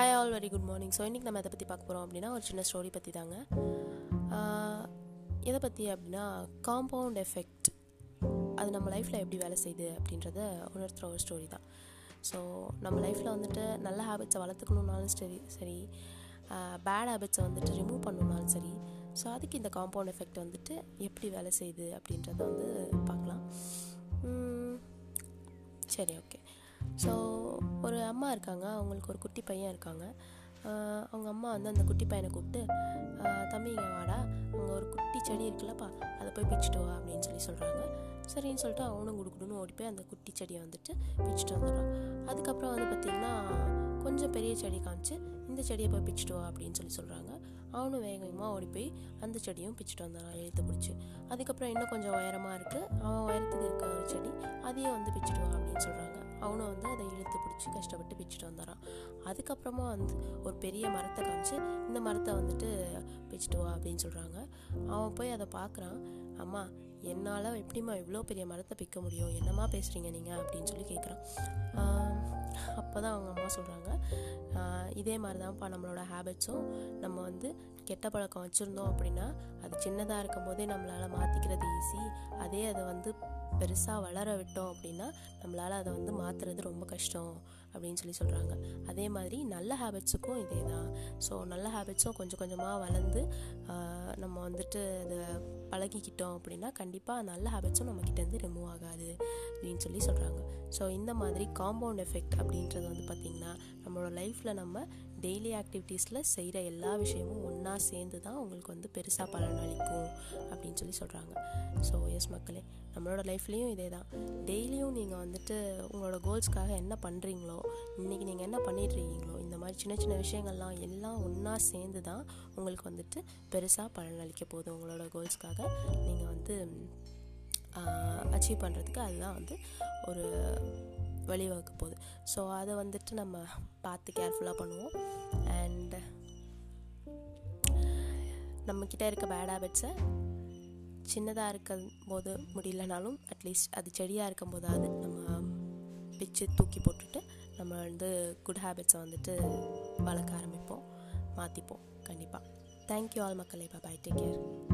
All very good morning so இன்றைக்கி நம்ம எதை பற்றி பார்க்க போகிறோம் அப்படின்னா ஒரு சின்ன ஸ்டோரி பற்றி தாங்க எதை பற்றி அப்படின்னா காம்பவுண்ட் எஃபெக்ட் அது நம்ம லைஃப்பில் எப்படி வேலை செய்யுது அப்படின்றத உணர்த்துகிற ஒரு ஸ்டோரி தான். ஸோ நம்ம லைஃப்பில் வந்துட்டு நல்ல ஹேபிட்ஸை வளர்த்துக்கணுன்னாலும் சரி சரி பேட் ஹேபிட்ஸை வந்துட்டு ரிமூவ் பண்ணணுன்னாலும் சரி ஸோ அதுக்கு இந்த காம்பவுண்ட் எஃபெக்ட் வந்துட்டு எப்படி வேலை செய்யுது அப்படின்றத வந்து பார்க்கலாம். சரி ஓகே ஸோ ஒரு அம்மா இருக்காங்க. அவங்களுக்கு ஒரு குட்டி பையன் இருக்காங்க. அவங்க அம்மா வந்து அந்த குட்டி பையனை கூப்பிட்டு தம்பி இங்கே வாடா. அங்கே ஒரு குட்டி செடி இருக்குல்லப்பா. அதை போய் பிச்சுட்டு வா அப்படின்னு சொல்லி சொல்கிறாங்க சரின்னு சொல்லிட்டு அவனும் கொடுக்கணும்னு ஓடி போய் அந்த குட்டி செடியை வந்துட்டு பிச்சுட்டு வந்துடுறான். அதுக்கப்புறம் வந்து பார்த்திங்கன்னா கொஞ்சம் பெரிய செடி காமிச்சு இந்த செடியை போய் பிச்சுட்டு வா அப்படின்னு சொல்லி சொல்கிறாங்க அவனும் வேகமாக ஓடி போய் அந்த செடியும் பிச்சுட்டு வந்துடுறான் எழுத்து பிடிச்சி. அதுக்கப்புறம் இன்னும் கொஞ்சம் உயரமாக இருக்குது அவன் உயரத்துக்கு இருக்க ஒரு செடி அதையும் வந்து பிச்சுட்டு வா அப்படின்னு சொல்கிறான் இழுத்து கஷ்டப்பட்டு பிச்சுட்டு வந்துடுறான் அதுக்கப்புறமா வந்து ஒரு பெரிய மரத்தை காமிச்சு இந்த மரத்தை வந்துட்டு பிச்சுட்டு வா அப்படின்னு சொல்கிறாங்க அவன் போய் அதை பார்க்குறான் அம்மா என்னால் எப்படிம்மா இவ்வளோ பெரிய மரத்தை பிக்க முடியும்? என்னம்மா பேசுகிறீங்க நீங்கள் அப்படின்னு சொல்லி கேட்குறான் அப்போ தான் அவங்க அம்மா சொல்கிறாங்க இதே மாதிரி தான்ப்பா நம்மளோட ஹேபிட்ஸும் நம்ம வந்து கெட்ட பழக்கம் வச்சுருந்தோம் அப்படின்னா அது சின்னதாக இருக்கும் போதே நம்மளால் மாற்றிக்கிறது பேசி அதே அதை வந்து பெருசாக வளர விட்டோம் அப்படின்னா நம்மளால் அதை வந்து மாற்றுறது ரொம்ப கஷ்டம். அப்படின்னு சொல்லி சொல்கிறாங்க அதே மாதிரி நல்ல ஹேபிட்ஸுக்கும் இதே தான் ஸோ நல்ல ஹேபிட்ஸும் கொஞ்சம் கொஞ்சமாக வளர்ந்து நம்ம வந்துட்டு அதை பழகிக்கிட்டோம் அப்படின்னா கண்டிப்பாக நல்ல ஹேபிட்ஸும் நம்மக்கிட்டேருந்து ரிமூவ் ஆகாது அப்படின்னு சொல்லி சொல்கிறாங்க ஸோ இந்த மாதிரி காம்பவுண்ட் எஃபெக்ட் அப்படின்றது வந்து பார்த்திங்கன்னா நம்மளோட லைஃப்பில் நம்ம டெய்லி ஆக்டிவிட்டீஸில் செய்கிற எல்லா விஷயமும் ஒன்றா சேர்ந்து தான் உங்களுக்கு வந்து பெருசாக பலன் அளிக்கும் அப்படின்னு சொல்லி சொல்கிறாங்க ஸோ எஸ் மக்களே நம்மளோட லைஃப்லேயும் இதே தான் டெய்லியும் நீங்கள் வந்துட்டு உங்களோட கோல்ஸ்க்காக என்ன பண்ணுறீங்களோ இன்றைக்கி நீங்கள் என்ன பண்ணிகிட்ருக்கீங்களோ இந்த மாதிரி சின்ன சின்ன விஷயங்கள்லாம் எல்லாம் ஒன்றா சேர்ந்து தான் உங்களுக்கு வந்துட்டு பெருசாக பலனளிக்க போகுது. உங்களோட கோல்ஸ்க்காக நீங்கள் வந்து அச்சீவ் பண்ணுறதுக்கு அதுதான் வந்து ஒரு வழிவகுக்க போகுது. ஸோ அதை வந்துட்டு நம்ம பார்த்து கேர்ஃபுல்லாக பண்ணுவோம். அண்ட் நம்மக்கிட்ட இருக்க பேட் ஹேபிட்ஸை சின்னதாக இருக்கும் போது முடியலனாலும் அட்லீஸ்ட் அது செடியாக இருக்கும் போதாவது நம்ம பிச்சு தூக்கி போட்டுட்டு நம்ம வந்து குட் ஹேபிட்ஸை வந்துட்டு வளர்க்க ஆரம்பிப்போம் மாற்றிப்போம் கண்டிப்பாக தேங்க்யூ ஆல் மக்களே. Bye take care